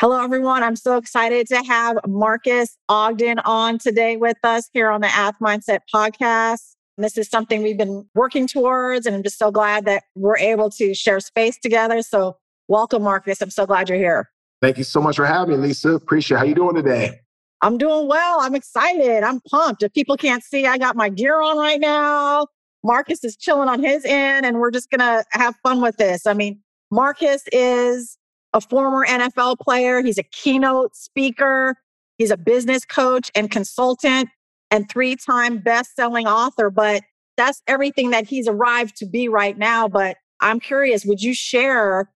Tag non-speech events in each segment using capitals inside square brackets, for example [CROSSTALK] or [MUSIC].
Hello, everyone. I'm so excited to have Marques Ogden on today with us here on the Ath Mindset podcast. This is something we've been working towards, and I'm just so glad that we're able to share space together. So, welcome, Marques. I'm so glad you're here. Thank you so much for having me, Lisa. Appreciate. How you doing today? I'm doing well. I'm excited. I'm pumped. If people can't see, I got my gear on right now. Marques is chilling on his end, and we're just gonna have fun with this. I mean, Marques is a former NFL player. He's a keynote speaker. He's a business coach and consultant and three time best selling author. But that's everything that he's arrived to be right now. But I'm curious, would you share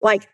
like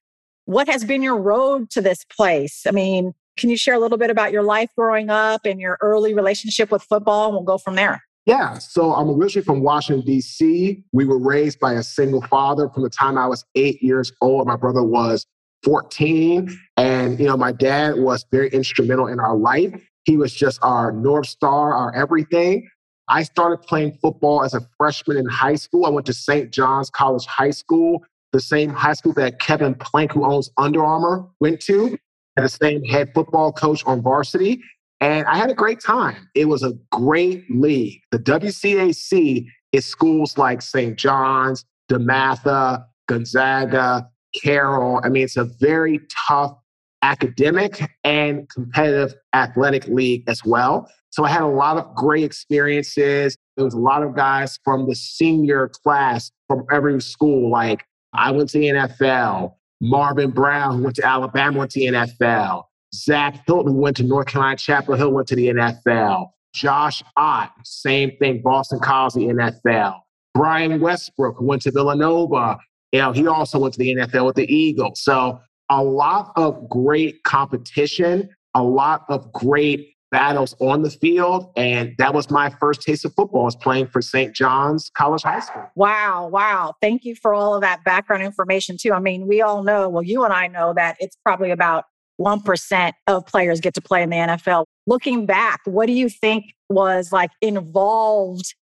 what has been your road to this place? I mean, can you share a little bit about your life growing up and your early relationship with football? And we'll go from there. Yeah, so I'm originally from Washington, D.C. We were raised by a single father from the time I was eight years old. My brother was 14. And, you know, my dad was very instrumental in our life. He was just our North Star, our everything. I started playing football as a freshman in high school. I went to St. John's College High School, the same high school that Kevin Plank, who owns Under Armour, went to, and the same head football coach on varsity. And I had a great time. It was a great league. The WCAC is schools like St. John's, DeMatha, Gonzaga, Carroll. I mean, it's a very tough academic and competitive athletic league as well. So I had a lot of great experiences. There was a lot of guys from the senior class from every school. Like I went to the NFL. Marvin Brown, went to Alabama, went to the NFL. Zach Hilton, went to North Carolina Chapel Hill, went to the NFL. Josh Ott, same thing, Boston College, the NFL. Brian Westbrook, who went to Villanova, you know, he also went to the NFL with the Eagles. So a lot of great competition, a lot of great battles on the field. And that was my first taste of football, was playing for St. John's College High School. Wow. Wow. Thank you for all of that background information too. I mean, we all know, well, you and I know that it's probably about 1% of players get to play in the NFL. Looking back, what do you think was like involved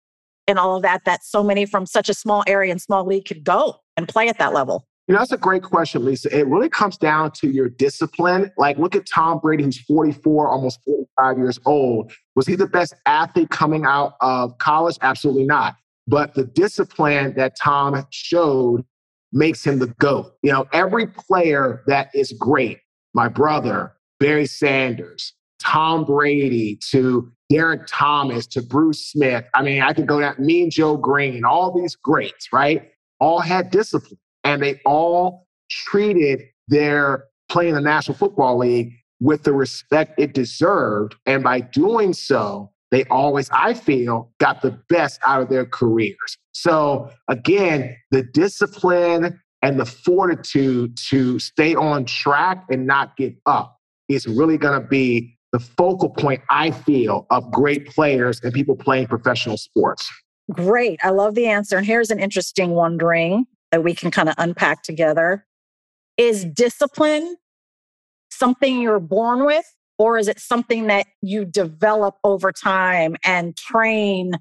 in all of that, that so many from such a small area and small league could go? And play at that level? You know, that's a great question, Lisa. It really comes down to your discipline. Like, look at Tom Brady, who's 44, almost 45 years old. Was he the best athlete coming out of college? Absolutely not. But the discipline that Tom showed makes him the GOAT. You know, every player that is great, my brother, Barry Sanders, Tom Brady, to Derrick Thomas, to Bruce Smith. I mean, I could go down, me and Joe Greene, all these greats, right? All had discipline and they all treated their playing the National Football League with the respect it deserved. And by doing so, they always, I feel, got the best out of their careers. So again, the discipline and the fortitude to stay on track and not give up is really going to be the focal point, I feel, of great players and people playing professional sports. Great. I love the answer. And here's an interesting wondering that we can kind of unpack together. Is discipline something you're born with, or is it something that you develop over time and train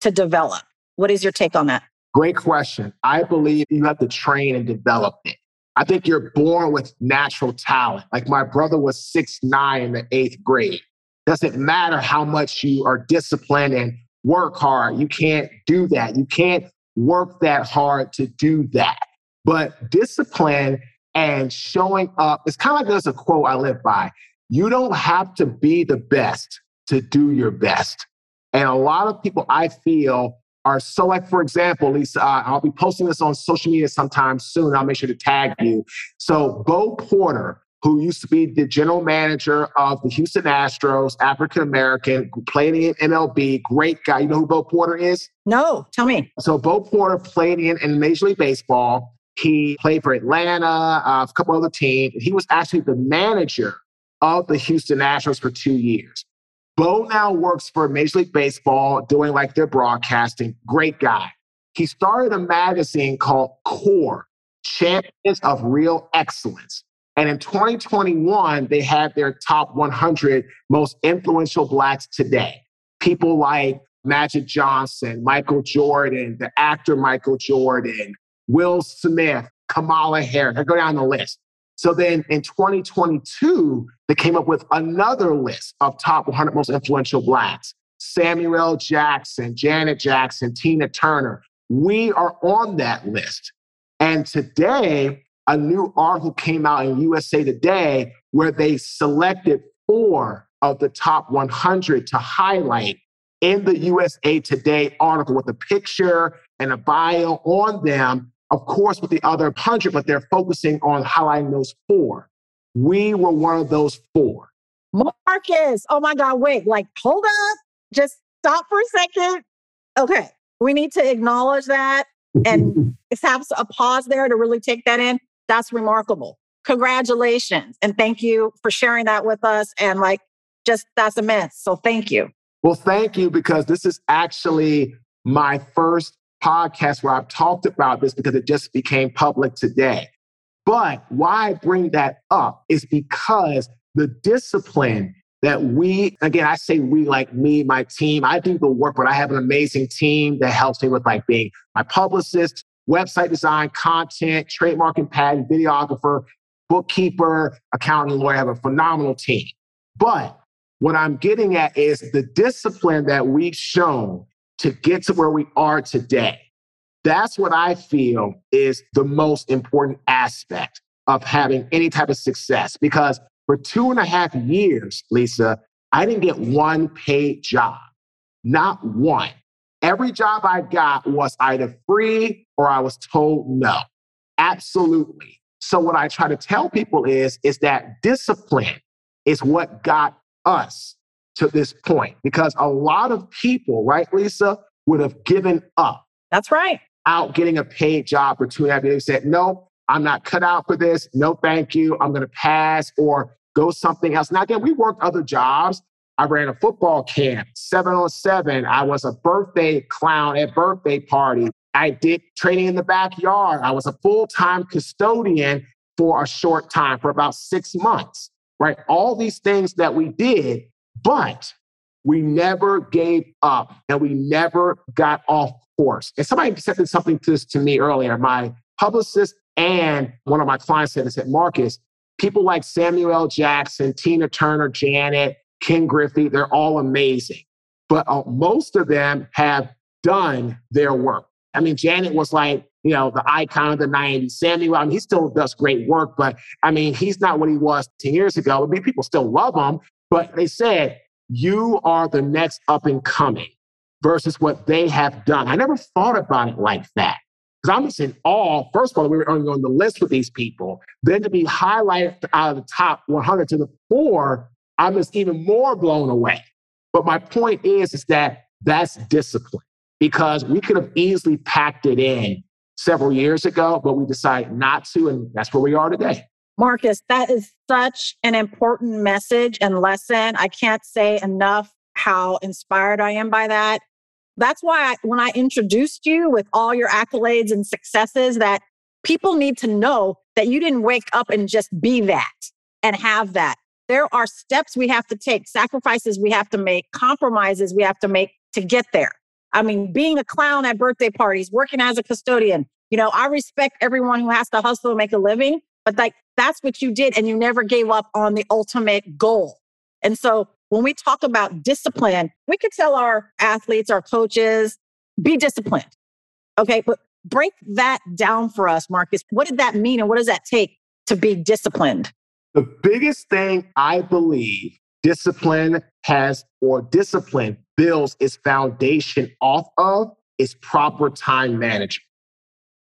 to develop? What is your take on that? Great question. I believe you have to train and develop it. I think you're born with natural talent. Like my brother was six nine in the eighth grade. Doesn't matter how much you are disciplined and work hard. You can't do that. You can't work that hard to do that. But discipline and showing up. It's kind of like there's a quote I live by. You don't have to be the best to do your best. And a lot of people I feel are so like, for example, Lisa, uh, I'll be posting this on social media sometime soon. I'll make sure to tag you. So Bo Porter, who used to be the general manager of the Houston Astros, African American, playing in MLB, great guy. You know who Bo Porter is? No, tell me. So Bo Porter played in, in Major League Baseball. He played for Atlanta, uh, a couple other teams. He was actually the manager of the Houston Astros for two years. Bo now works for Major League Baseball doing like their broadcasting. Great guy. He started a magazine called Core, Champions of Real Excellence. And in 2021, they had their top 100 most influential Blacks today. People like Magic Johnson, Michael Jordan, the actor Michael Jordan, Will Smith, Kamala Harris. I go down the list. So then in 2022, they came up with another list of top 100 most influential Blacks Samuel Jackson, Janet Jackson, Tina Turner. We are on that list. And today, a new article came out in USA Today where they selected four of the top 100 to highlight in the USA Today article with a picture and a bio on them of course, with the other 100, but they're focusing on highlighting those four. We were one of those four. Marques, oh my God, wait, like, hold up, just stop for a second. Okay, we need to acknowledge that and [LAUGHS] have a pause there to really take that in. That's remarkable. Congratulations. And thank you for sharing that with us. And like, just that's immense. So thank you. Well, thank you because this is actually my first podcast where I've talked about this because it just became public today. But why I bring that up is because the discipline that we, again, I say we like me, my team, I do the work, but I have an amazing team that helps me with like being my publicist, website design, content, trademark and patent, videographer, bookkeeper, accountant, lawyer. I have a phenomenal team. But what I'm getting at is the discipline that we've shown to get to where we are today. That's what I feel is the most important aspect of having any type of success. Because for two and a half years, Lisa, I didn't get one paid job, not one. Every job I got was either free or I was told no. Absolutely. So what I try to tell people is, is that discipline is what got us to this point because a lot of people, right, Lisa, would have given up. That's right. Out getting a paid job for two and a half years. They said, no, I'm not cut out for this. No, thank you. I'm going to pass or go something else. Now, again, we worked other jobs. I ran a football camp, seven on seven. I was a birthday clown at birthday party. I did training in the backyard. I was a full time custodian for a short time, for about six months, right? All these things that we did but we never gave up and we never got off course. And somebody said something to this to me earlier. My publicist and one of my clients said, said, Marques, people like Samuel Jackson, Tina Turner, Janet, Ken Griffey, they're all amazing. But uh, most of them have done their work. I mean, Janet was like, you know, the icon of the 90s. Samuel, I mean, he still does great work, but I mean, he's not what he was 10 years ago. I mean, people still love him, but they said, you are the next up and coming versus what they have done. I never thought about it like that. Because I'm just in awe. First of all, we were only on the list with these people. Then to be highlighted out of the top 100 to the four, I'm just even more blown away. But my point is, is that that's discipline because we could have easily packed it in several years ago, but we decided not to. And that's where we are today. Marques, that is such an important message and lesson. I can't say enough how inspired I am by that. That's why I, when I introduced you with all your accolades and successes, that people need to know that you didn't wake up and just be that and have that. There are steps we have to take, sacrifices we have to make, compromises we have to make to get there. I mean, being a clown at birthday parties, working as a custodian, you know, I respect everyone who has to hustle and make a living, but like that's what you did. And you never gave up on the ultimate goal. And so when we talk about discipline, we could tell our athletes, our coaches, be disciplined. Okay. But break that down for us, Marques. What did that mean? And what does that take to be disciplined? The biggest thing I believe discipline has or discipline builds its foundation off of is proper time management.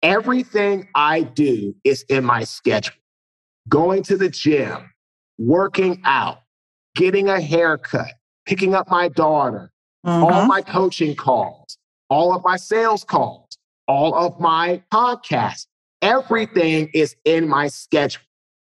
Everything I do is in my schedule. Going to the gym, working out, getting a haircut, picking up my daughter, mm-hmm. all my coaching calls, all of my sales calls, all of my podcasts. Everything is in my schedule.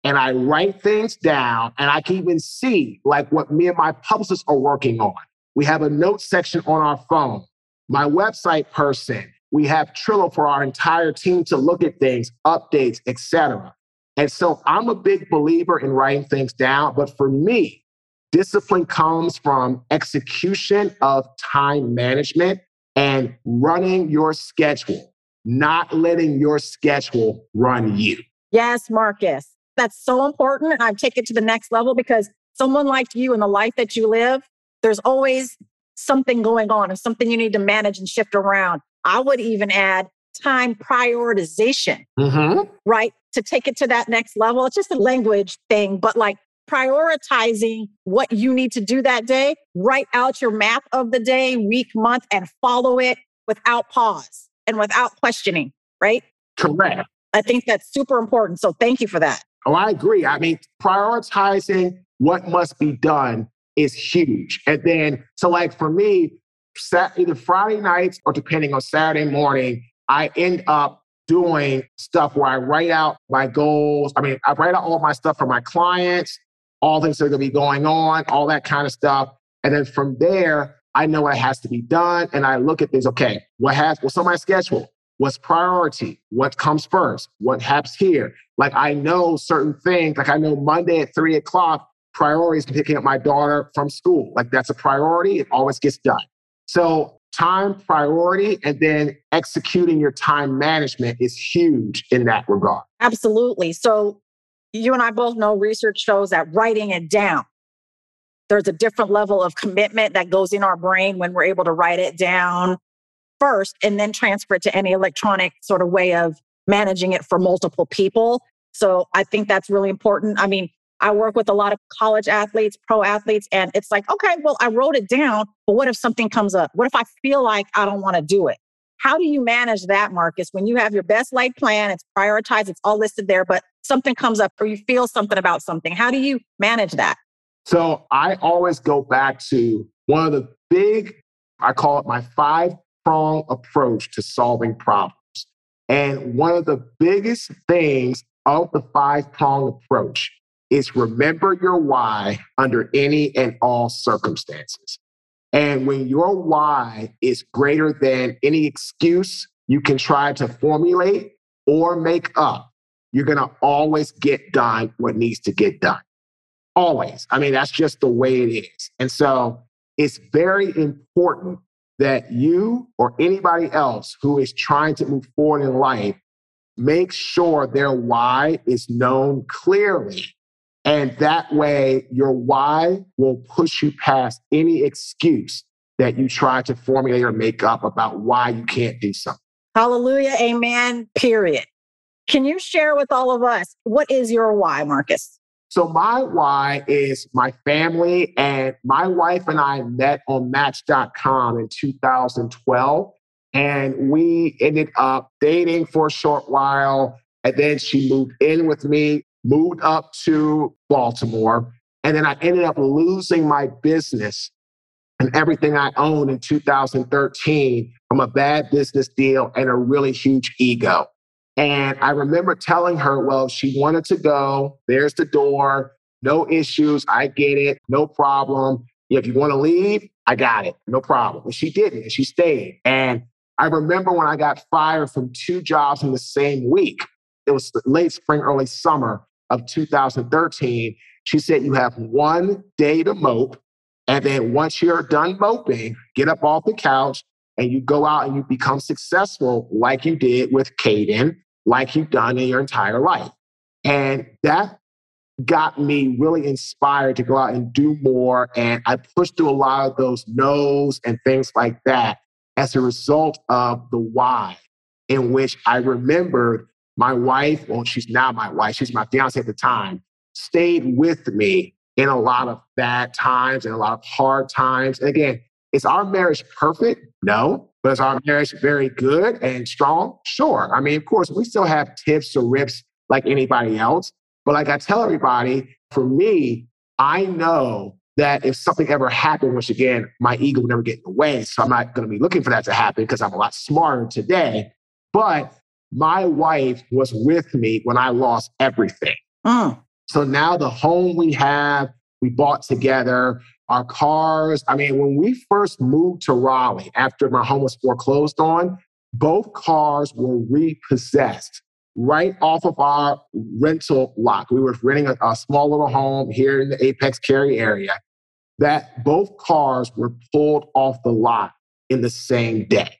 And I write things down and I can even see like what me and my publicists are working on. We have a note section on our phone. My website person, we have Trello for our entire team to look at things, updates, etc. And so I'm a big believer in writing things down. But for me, discipline comes from execution of time management and running your schedule, not letting your schedule run you. Yes, Marques. That's so important. And I take it to the next level because someone like you and the life that you live, there's always something going on and something you need to manage and shift around. I would even add time prioritization, mm-hmm. right? To take it to that next level. It's just a language thing, but like prioritizing what you need to do that day, write out your map of the day, week, month, and follow it without pause and without questioning, right? Correct. I think that's super important. So thank you for that. Oh, I agree. I mean, prioritizing what must be done is huge. And then, so like for me, either Friday nights or depending on Saturday morning, I end up doing stuff where I write out my goals. I mean, I write out all my stuff for my clients, all things that are going to be going on, all that kind of stuff. And then from there, I know what has to be done. And I look at things, okay, what has, what's on my schedule? What's priority? What comes first? What happens here? Like I know certain things, like I know Monday at three o'clock, priorities picking up my daughter from school. Like that's a priority. It always gets done. So time priority and then executing your time management is huge in that regard. Absolutely. So you and I both know research shows that writing it down, there's a different level of commitment that goes in our brain when we're able to write it down first and then transfer it to any electronic sort of way of managing it for multiple people. So I think that's really important. I mean, I work with a lot of college athletes, pro athletes, and it's like, okay, well, I wrote it down, but what if something comes up? What if I feel like I don't want to do it? How do you manage that, Marques, when you have your best laid plan, it's prioritized, it's all listed there, but something comes up or you feel something about something? How do you manage that? So I always go back to one of the big, I call it my five prong approach to solving problems. And one of the biggest things of the five prong approach is remember your why under any and all circumstances. And when your why is greater than any excuse you can try to formulate or make up, you're going to always get done what needs to get done. Always. I mean, that's just the way it is. And so it's very important that you or anybody else who is trying to move forward in life make sure their why is known clearly and that way, your why will push you past any excuse that you try to formulate or make up about why you can't do something. Hallelujah. Amen. Period. Can you share with all of us what is your why, Marques? So, my why is my family, and my wife and I met on Match.com in 2012. And we ended up dating for a short while. And then she moved in with me moved up to Baltimore, and then I ended up losing my business and everything I owned in 2013 from a bad business deal and a really huge ego. And I remember telling her, well, she wanted to go. There's the door. No issues. I get it. No problem. If you want to leave, I got it. No problem. And she didn't. And she stayed. And I remember when I got fired from two jobs in the same week. It was late spring, early summer of 2013, she said, You have one day to mope. And then once you're done moping, get up off the couch and you go out and you become successful like you did with Kayden, like you've done in your entire life. And that got me really inspired to go out and do more. And I pushed through a lot of those no's and things like that as a result of the why, in which I remembered my wife, well, she's now my wife, she's my fiance at the time, stayed with me in a lot of bad times and a lot of hard times. And again, is our marriage perfect? No. But is our marriage very good and strong? Sure. I mean, of course, we still have tips or rips like anybody else. But like I tell everybody, for me, I know that if something ever happened, which again, my ego would never get in the way. So I'm not going to be looking for that to happen because I'm a lot smarter today. But my wife was with me when I lost everything. Mm. So now the home we have, we bought together, our cars. I mean, when we first moved to Raleigh after my home was foreclosed on, both cars were repossessed right off of our rental lot. We were renting a, a small little home here in the Apex Cary area that both cars were pulled off the lot in the same day.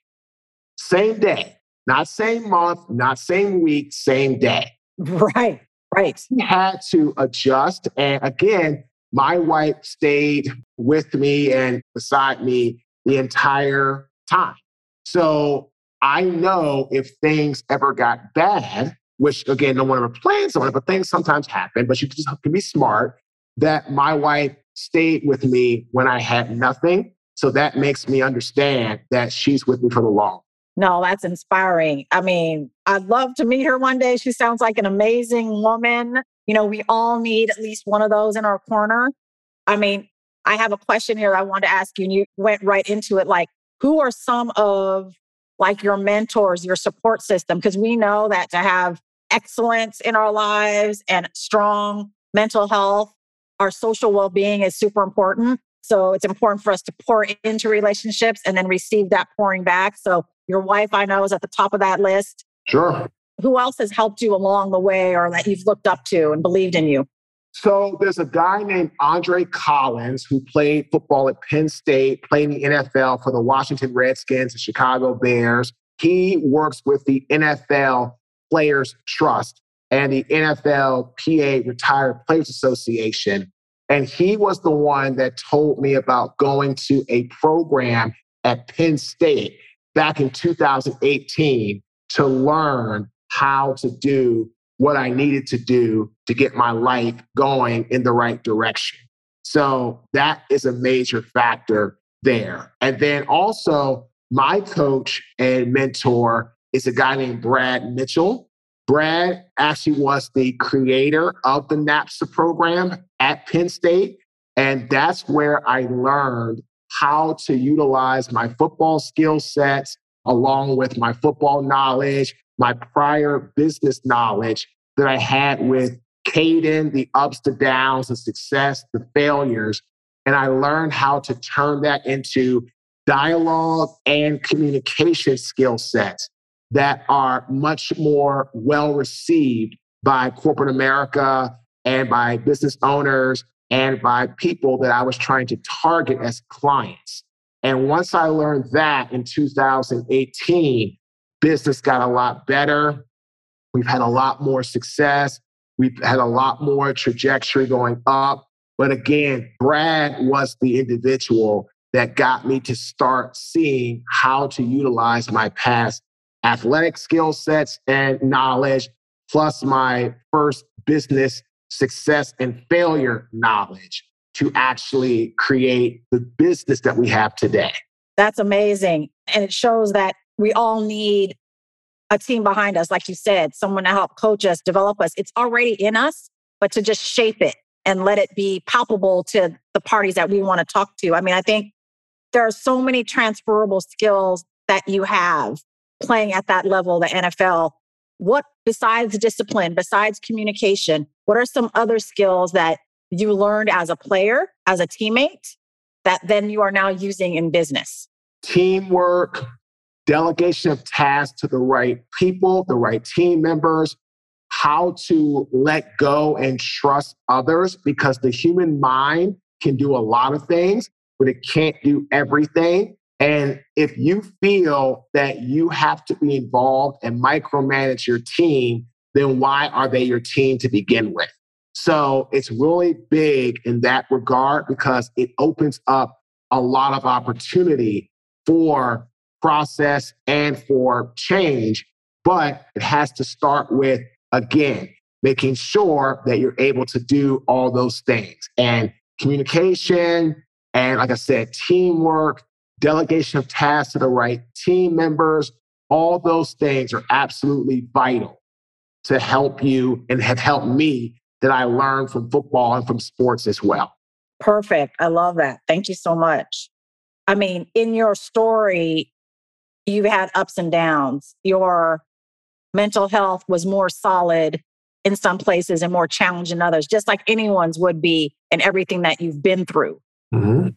Same day, not same month, not same week, same day. [LAUGHS] Right, right. We had to adjust. And again, my wife stayed with me and beside me the entire time. So I know if things ever got bad, which again, no one ever plans on it, but things sometimes happen, but you just can be smart that my wife stayed with me when I had nothing. So that makes me understand that she's with me for the long. No, that's inspiring. I mean, I'd love to meet her one day. She sounds like an amazing woman. You know, we all need at least one of those in our corner. I mean, I have a question here I want to ask you, and you went right into it. Like, who are some of like your mentors, your support system? Because we know that to have excellence in our lives and strong mental health, our social well-being is super important. So it's important for us to pour into relationships and then receive that pouring back. So your wife, I know, is at the top of that list. Sure. Who else has helped you along the way or that you've looked up to and believed in you? So there's a guy named Andre Collins who played football at Penn State, played the NFL for the Washington Redskins and Chicago Bears. He works with the NFL Players Trust and the NFL PA Retired Players Association. And he was the one that told me about going to a program at Penn State back in 2018 to learn how to do what I needed to do to get my life going in the right direction. So that is a major factor there. And then also, my coach and mentor is a guy named Brad Mitchell. Brad actually was the creator of the NAPSA program at Penn State. And that's where I learned how to utilize my football skill sets along with my football knowledge my prior business knowledge that I had with Kayden, the ups, the downs, the success, the failures. And I learned how to turn that into dialogue and communication skill sets that are much more well received by corporate America and by business owners and by people that I was trying to target as clients. And once I learned that in 2018, business got a lot better. We've had a lot more success. We've had a lot more trajectory going up. But again, Brad was the individual that got me to start seeing how to utilize my past athletic skill sets and knowledge, plus my first business success and failure knowledge to actually create the business that we have today. That's amazing. And it shows that we all need a team behind us, like you said, someone to help coach us, develop us. It's already in us, but to just shape it and let it be palpable to the parties that we want to talk to. I mean, I think there are so many transferable skills that you have playing at that level, the NFL. What, besides discipline, besides communication, what are some other skills that you learned as a player, as a teammate, that then you are now using in business? Teamwork, delegation of tasks to the right people, the right team members, how to let go and trust others because the human mind can do a lot of things, but it can't do everything. And if you feel that you have to be involved and micromanage your team, then why are they your team to begin with? So it's really big in that regard because it opens up a lot of opportunity for process and for change But it has to start with, again, making sure that you're able to do all those things and communication. And like I said, teamwork, delegation of tasks to the right team members, all those things are absolutely vital to help you and have helped me that I learned from football and from sports as well. Perfect. I love that. Thank you so much. I mean, in your story, you've had ups and downs. Your mental health was more solid in some places and more challenged in others, just like anyone's would be in everything that you've been through. Mm-hmm.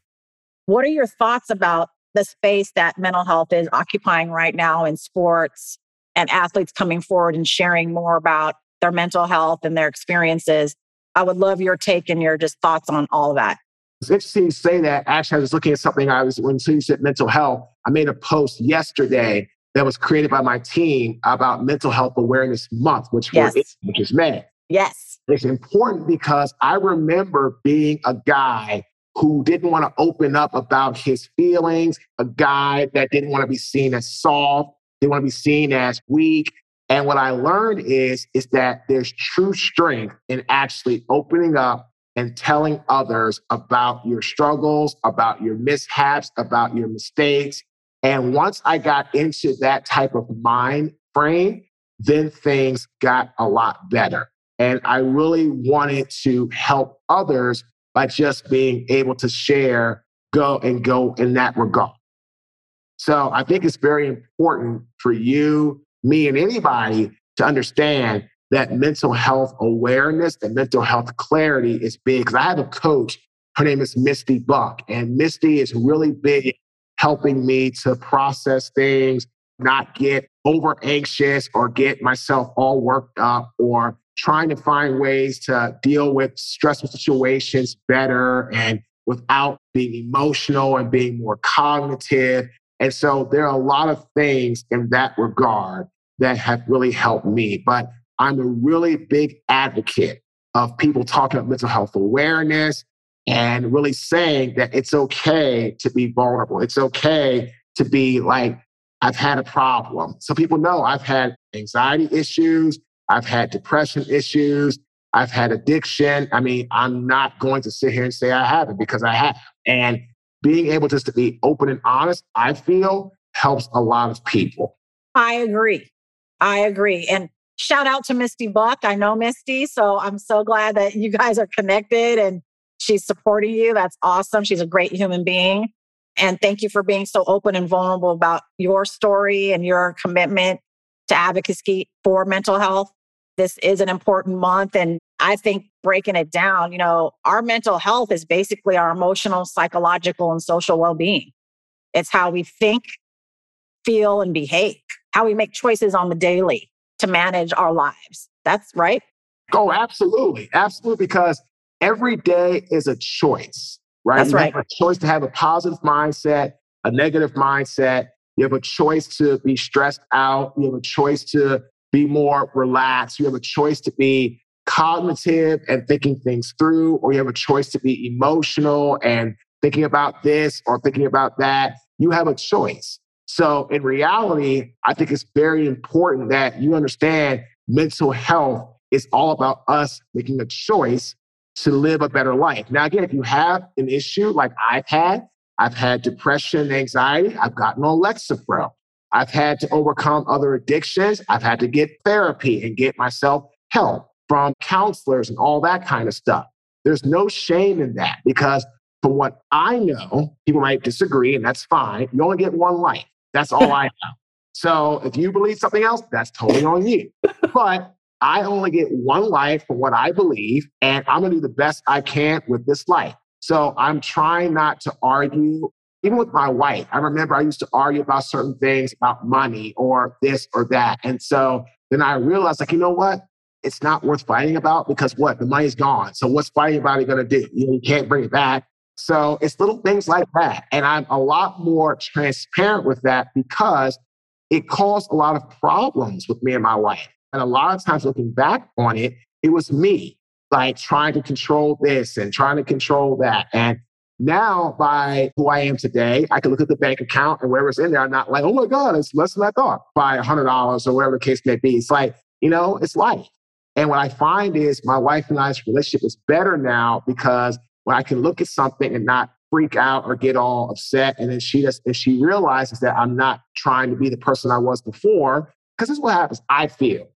What are your thoughts about the space that mental health is occupying right now in sports and athletes coming forward and sharing more about their mental health and their experiences? I would love your take and your just thoughts on all of that. It's interesting to say that. Actually, I was looking at something I was when you said mental health. I made a post yesterday that was created by my team about Mental Health Awareness Month, which yes. was, which is May. Yes. It's important because I remember being a guy who didn't want to open up about his feelings, a guy that didn't want to be seen as soft, didn't want to be seen as weak. And what I learned is, is that there's true strength in actually opening up and telling others about your struggles, about your mishaps, about your mistakes, and once I got into that type of mind frame, then things got a lot better. And I really wanted to help others by just being able to share, go and go in that regard. So I think it's very important for you, me, and anybody to understand that mental health awareness that mental health clarity is big. Because I have a coach, her name is Misty Buck, and Misty is really big helping me to process things, not get over anxious or get myself all worked up or trying to find ways to deal with stressful situations better and without being emotional and being more cognitive. And so there are a lot of things in that regard that have really helped me. But I'm a really big advocate of people talking about mental health awareness, and really saying that it's okay to be vulnerable. It's okay to be like, I've had a problem. So people know I've had anxiety issues, I've had depression issues, I've had addiction. I mean, I'm not going to sit here and say I haven't because I have. And being able just to be open and honest, I feel helps a lot of people. I agree. I agree. And shout out to Misty Buck. I know Misty, so I'm so glad that you guys are connected and She's supporting you. That's awesome. She's a great human being. And thank you for being so open and vulnerable about your story and your commitment to advocacy for mental health. This is an important month. And I think breaking it down, you know, our mental health is basically our emotional, psychological, and social well being. It's how we think, feel, and behave, how we make choices on the daily to manage our lives. That's right. Oh, absolutely. Absolutely. Because every day is a choice, right? That's you right. have a choice to have a positive mindset, a negative mindset. You have a choice to be stressed out. You have a choice to be more relaxed. You have a choice to be cognitive and thinking things through, or you have a choice to be emotional and thinking about this or thinking about that. You have a choice. So, in reality, I think it's very important that you understand mental health is all about us making a choice to live a better life. Now, again, if you have an issue like I've had, I've had depression anxiety, I've gotten on Lexapro. I've had to overcome other addictions. I've had to get therapy and get myself help from counselors and all that kind of stuff. There's no shame in that because from what I know, people might disagree and that's fine. You only get one life. That's all I know. So if you believe something else, that's totally on you. But I only get one life for what I believe, and I'm to do the best I can with this life. So I'm trying not to argue, even with my wife. I remember I used to argue about certain things about money or this or that. And so then I realized, like, you know what? It's not worth fighting about because what? The money's gone. So what's fighting about it to do? You, know, you can't bring it back. So it's little things like that. And I'm a lot more transparent with that because it caused a lot of problems with me and my wife. And a lot of times looking back on it, it was me like trying to control this and trying to control that. And Now, by who I am today, I can look at the bank account and whatever's in there, I'm not like, oh my God, it's less than I thought by $100 or whatever the case may be. It's like, you know, it's life. And what I find is my wife and I's relationship is better now because when I can look at something and not freak out or get all upset, and then she does, and she realizes that I'm not trying to be the person I was before, because this is what happens. I feel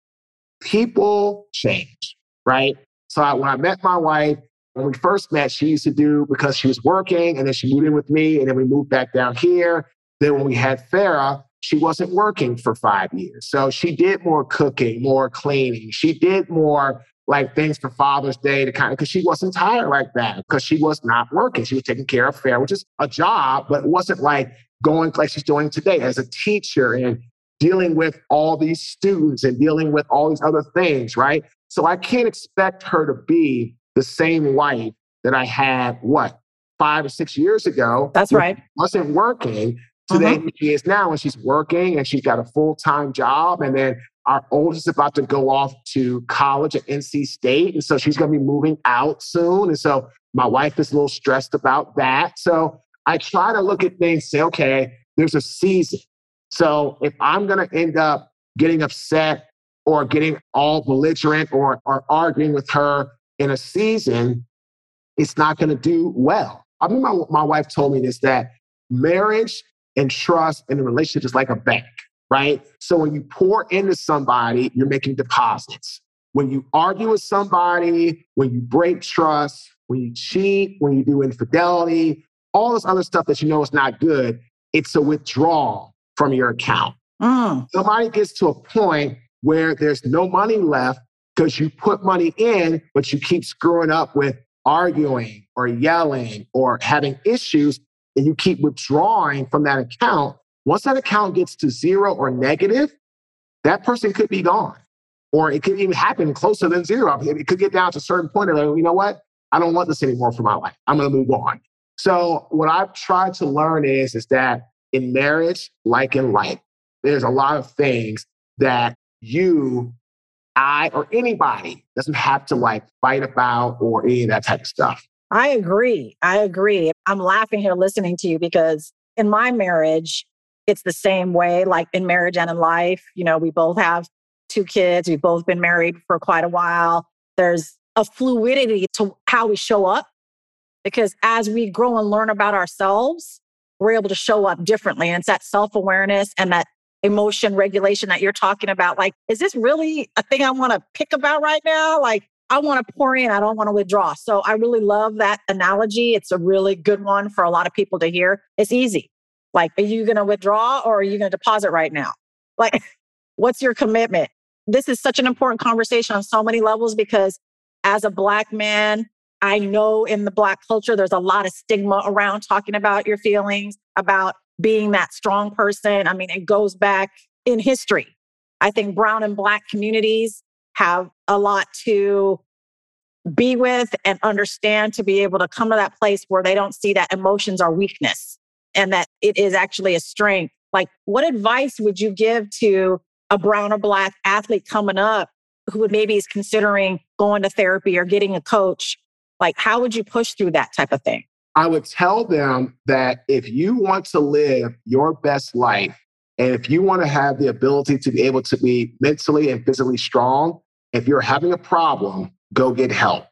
people change, right? So I, when I met my wife, when we first met, she used to do because she was working, and then she moved in with me, and then we moved back down here. Then when we had Farah, she wasn't working for five years. So she did more cooking, more cleaning. She did more like things for Father's Day to kind of, because she wasn't tired like that, because she was not working. She was taking care of fair, which is a job, but it wasn't like going like she's doing today as a teacher and dealing with all these students and dealing with all these other things, right? So I can't expect her to be the same wife that I had, what, five or six years ago. That's right. Wasn't working to the mm-hmm. age she is now, and she's working and she's got a full time job. And then our oldest is about to go off to college at NC State. And so she's going to be moving out soon. And so my wife is a little stressed about that. So I try to look at things, say, okay, there's a season. So if I'm going to end up getting upset or getting all belligerent or, or arguing with her in a season, it's not going to do well. I mean, my, my wife told me this that marriage and trust and a relationship is like a bank, right? So when you pour into somebody, you're making deposits. When you argue with somebody, when you break trust, when you cheat, when you do infidelity, all this other stuff that you know is not good, it's a withdrawal from your account. Mm. Somebody gets to a point where there's no money left because you put money in, but you keep screwing up with arguing or yelling or having issues and you keep withdrawing from that account, once that account gets to zero or negative, that person could be gone. Or it could even happen closer than zero. It could get down to a certain point like, you know what? I don't want this anymore for my life. I'm going to move on. So what I've tried to learn is, is that in marriage, like in life, there's a lot of things that you, I, or anybody doesn't have to like fight about or any of that type of stuff. I agree. I agree. I'm laughing here listening to you because in my marriage, it's the same way, like in marriage and in life. You know, we both have two kids, we've both been married for quite a while. There's a fluidity to how we show up because as we grow and learn about ourselves, we're able to show up differently. And it's that self awareness and that emotion regulation that you're talking about. Like, is this really a thing I want to pick about right now? Like, I want to pour in, I don't want to withdraw. So I really love that analogy. It's a really good one for a lot of people to hear. It's easy. Like, are you going to withdraw or are you going to deposit right now? Like, [LAUGHS] what's your commitment? This is such an important conversation on so many levels because as a Black man, I know in the Black culture, there's a lot of stigma around talking about your feelings, about being that strong person. I mean, it goes back in history. I think Brown and Black communities have a lot to be with and understand to be able to come to that place where they don't see that emotions are weakness and that it is actually a strength. Like, what advice would you give to a brown or black athlete coming up who maybe is considering going to therapy or getting a coach? Like, how would you push through that type of thing? I would tell them that if you want to live your best life, and if you want to have the ability to be able to be mentally and physically strong, if you're having a problem, go get help.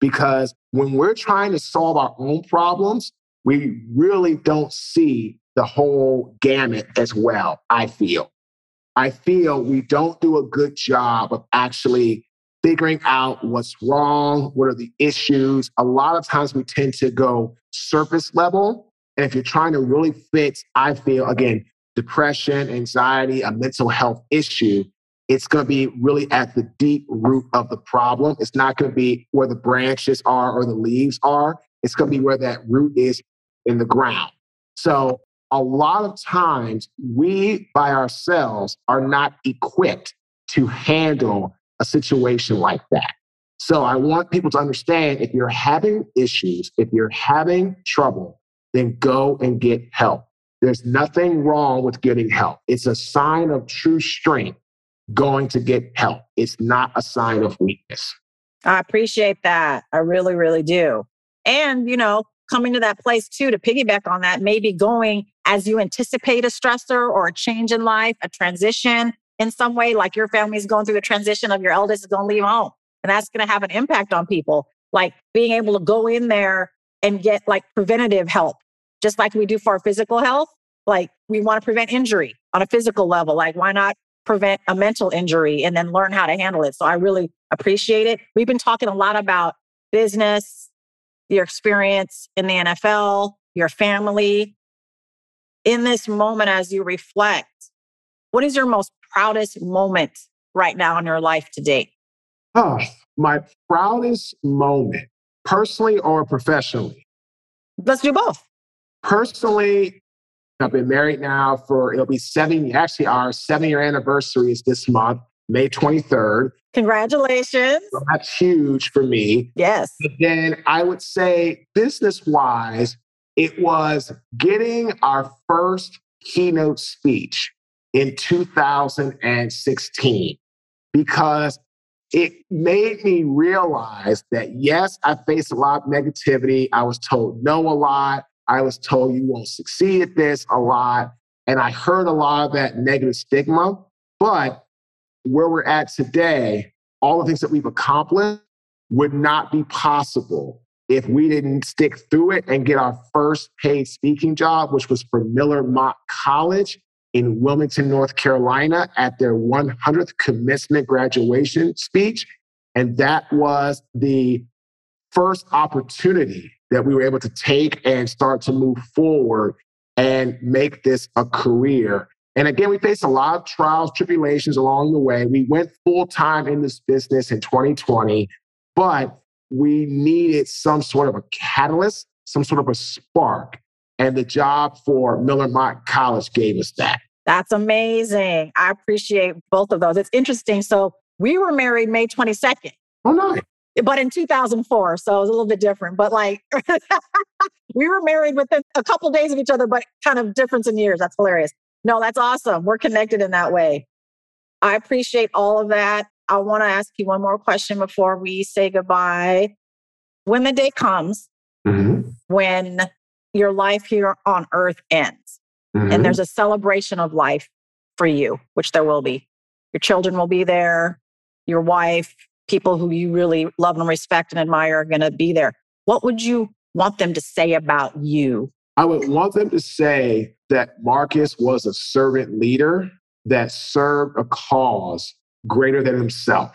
Because when we're trying to solve our own problems, we really don't see the whole gamut as well, I feel. I feel we don't do a good job of actually figuring out what's wrong, what are the issues. A lot of times we tend to go surface level. And if you're trying to really fix, I feel, again, depression, anxiety, a mental health issue, it's going to be really at the deep root of the problem. It's not going to be where the branches are or the leaves are. It's going to be where that root is in the ground. So, a lot of times we by ourselves are not equipped to handle a situation like that. So, I want people to understand if you're having issues, if you're having trouble, then go and get help. There's nothing wrong with getting help. It's a sign of true strength going to get help. It's not a sign of weakness. I appreciate that. I really, really do. And, you know, coming to that place too to piggyback on that, maybe going as you anticipate a stressor or a change in life, a transition in some way, like your family is going through the transition of your eldest is going to leave home. And that's going to have an impact on people. Like being able to go in there and get like preventative help, just like we do for our physical health. Like we want to prevent injury on a physical level. Like why not prevent a mental injury and then learn how to handle it? So I really appreciate it. We've been talking a lot about business, your experience in the NFL, your family. In this moment, as you reflect, what is your most proudest moment right now in your life to date? Oh, my proudest moment, personally or professionally? Let's do both. Personally, I've been married now for, it'll be seven, actually, our seven year anniversary is this month, May 23rd. Congratulations. So that's huge for me. Yes. But then I would say, business wise, it was getting our first keynote speech in 2016 because it made me realize that yes, I faced a lot of negativity. I was told no a lot. I was told you won't succeed at this a lot. And I heard a lot of that negative stigma. But where we're at today, all the things that we've accomplished would not be possible if we didn't stick through it and get our first paid speaking job, which was for Miller-Motte College in Wilmington, North Carolina at their 100th commencement graduation speech. And that was the first opportunity that we were able to take and start to move forward and make this a career. And again, we faced a lot of trials, tribulations along the way. We went full time in this business in 2020, but we needed some sort of a catalyst, some sort of a spark. And the job for Miller-Motte College gave us that. That's amazing. I appreciate both of those. It's interesting. So we were married May 22nd. Oh, nice. But in 2004. So it was a little bit different. But like, [LAUGHS] we were married within a couple of days of each other, but kind of difference in years. That's hilarious. No, that's awesome. We're connected in that way. I appreciate all of that. I want to ask you one more question before we say goodbye. When the day comes, mm-hmm. when your life here on earth ends, mm-hmm. and there's a celebration of life for you, which there will be. Your children will be there, your wife, people who you really love and respect and admire are going to be there. What would you want them to say about you? I would want them to say that Marques was a servant leader that served a cause greater than himself.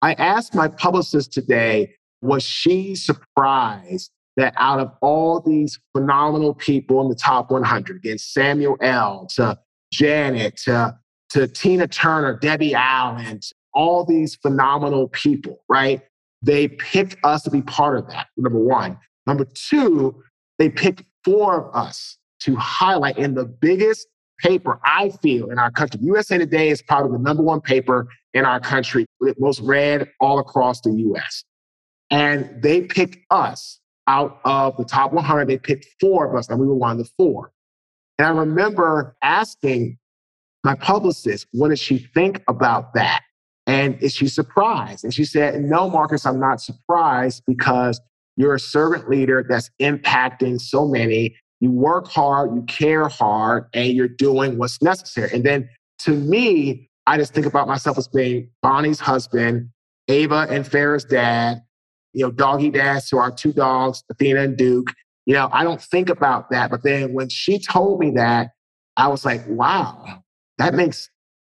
I asked my publicist today, was she surprised that out of all these phenomenal people in the top 100, again, Samuel L. to Janet to, to Tina Turner, Debbie Allen, all these phenomenal people, right? They picked us to be part of that, number one. Number two, they picked four of us to highlight in the biggest paper I feel in our country. USA Today is probably the number one paper in our country, most read all across the US. And they picked us out of the top 100, they picked four of us, and we were one of the four. And I remember asking my publicist, what does she think about that? And is she surprised? And she said, No, Marques, I'm not surprised because you're a servant leader that's impacting so many. You work hard, you care hard, and you're doing what's necessary. And then to me, I just think about myself as being Bonnie's husband, Ava and Farrah's dad, you know, doggy dads to our two dogs, Athena and Duke. You know, I don't think about that. But then when she told me that, I was like, wow, that makes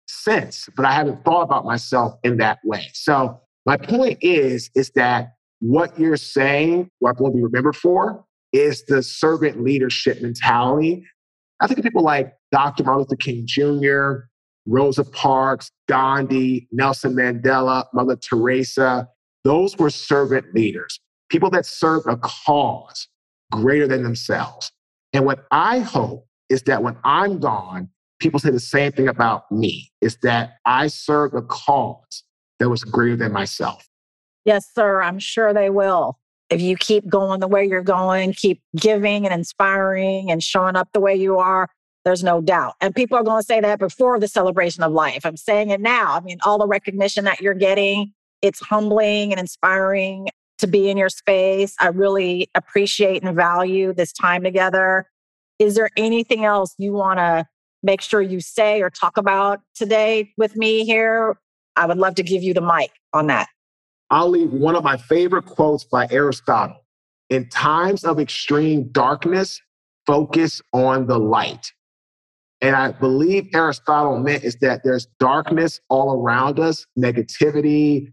sense. But I haven't thought about myself in that way. So my point is, is that what you're saying, what I want to be remembered for, is the servant leadership mentality. I think of people like Dr. Martin Luther King Jr., Rosa Parks, Gandhi, Nelson Mandela, Mother Teresa, those were servant leaders, people that served a cause greater than themselves. And what I hope is that when I'm gone, people say the same thing about me is that I served a cause that was greater than myself. Yes, sir. I'm sure they will. If you keep going the way you're going, keep giving and inspiring and showing up the way you are, there's no doubt. And people are going to say that before the celebration of life. I'm saying it now. I mean, all the recognition that you're getting, it's humbling and inspiring. to be in your space. I really appreciate and value this time together. Is there anything else you want to make sure you say or talk about today with me here? I would love to give you the mic on that. I'll leave one of my favorite quotes by Aristotle. In times of extreme darkness, focus on the light. And I believe Aristotle meant is that there's darkness all around us, negativity,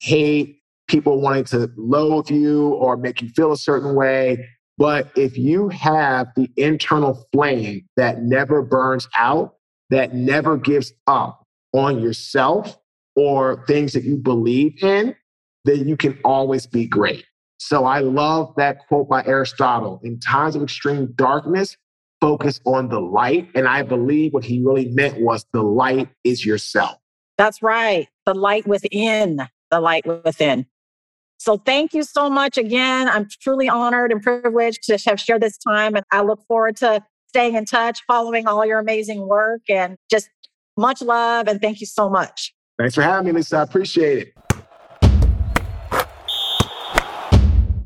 hate, people wanting to loathe you or make you feel a certain way. But if you have the internal flame that never burns out, that never gives up on yourself or things that you believe in, you can always be great. So I love that quote by Aristotle. In times of extreme darkness, focus on the light. And I believe what he really meant was the light is yourself. That's right. The light within, the light within. So thank you so much again. I'm truly honored and privileged to have shared this time. And I look forward to staying in touch, following all your amazing work, and just much love. And thank you so much. Thanks for having me, Lisa. I appreciate it.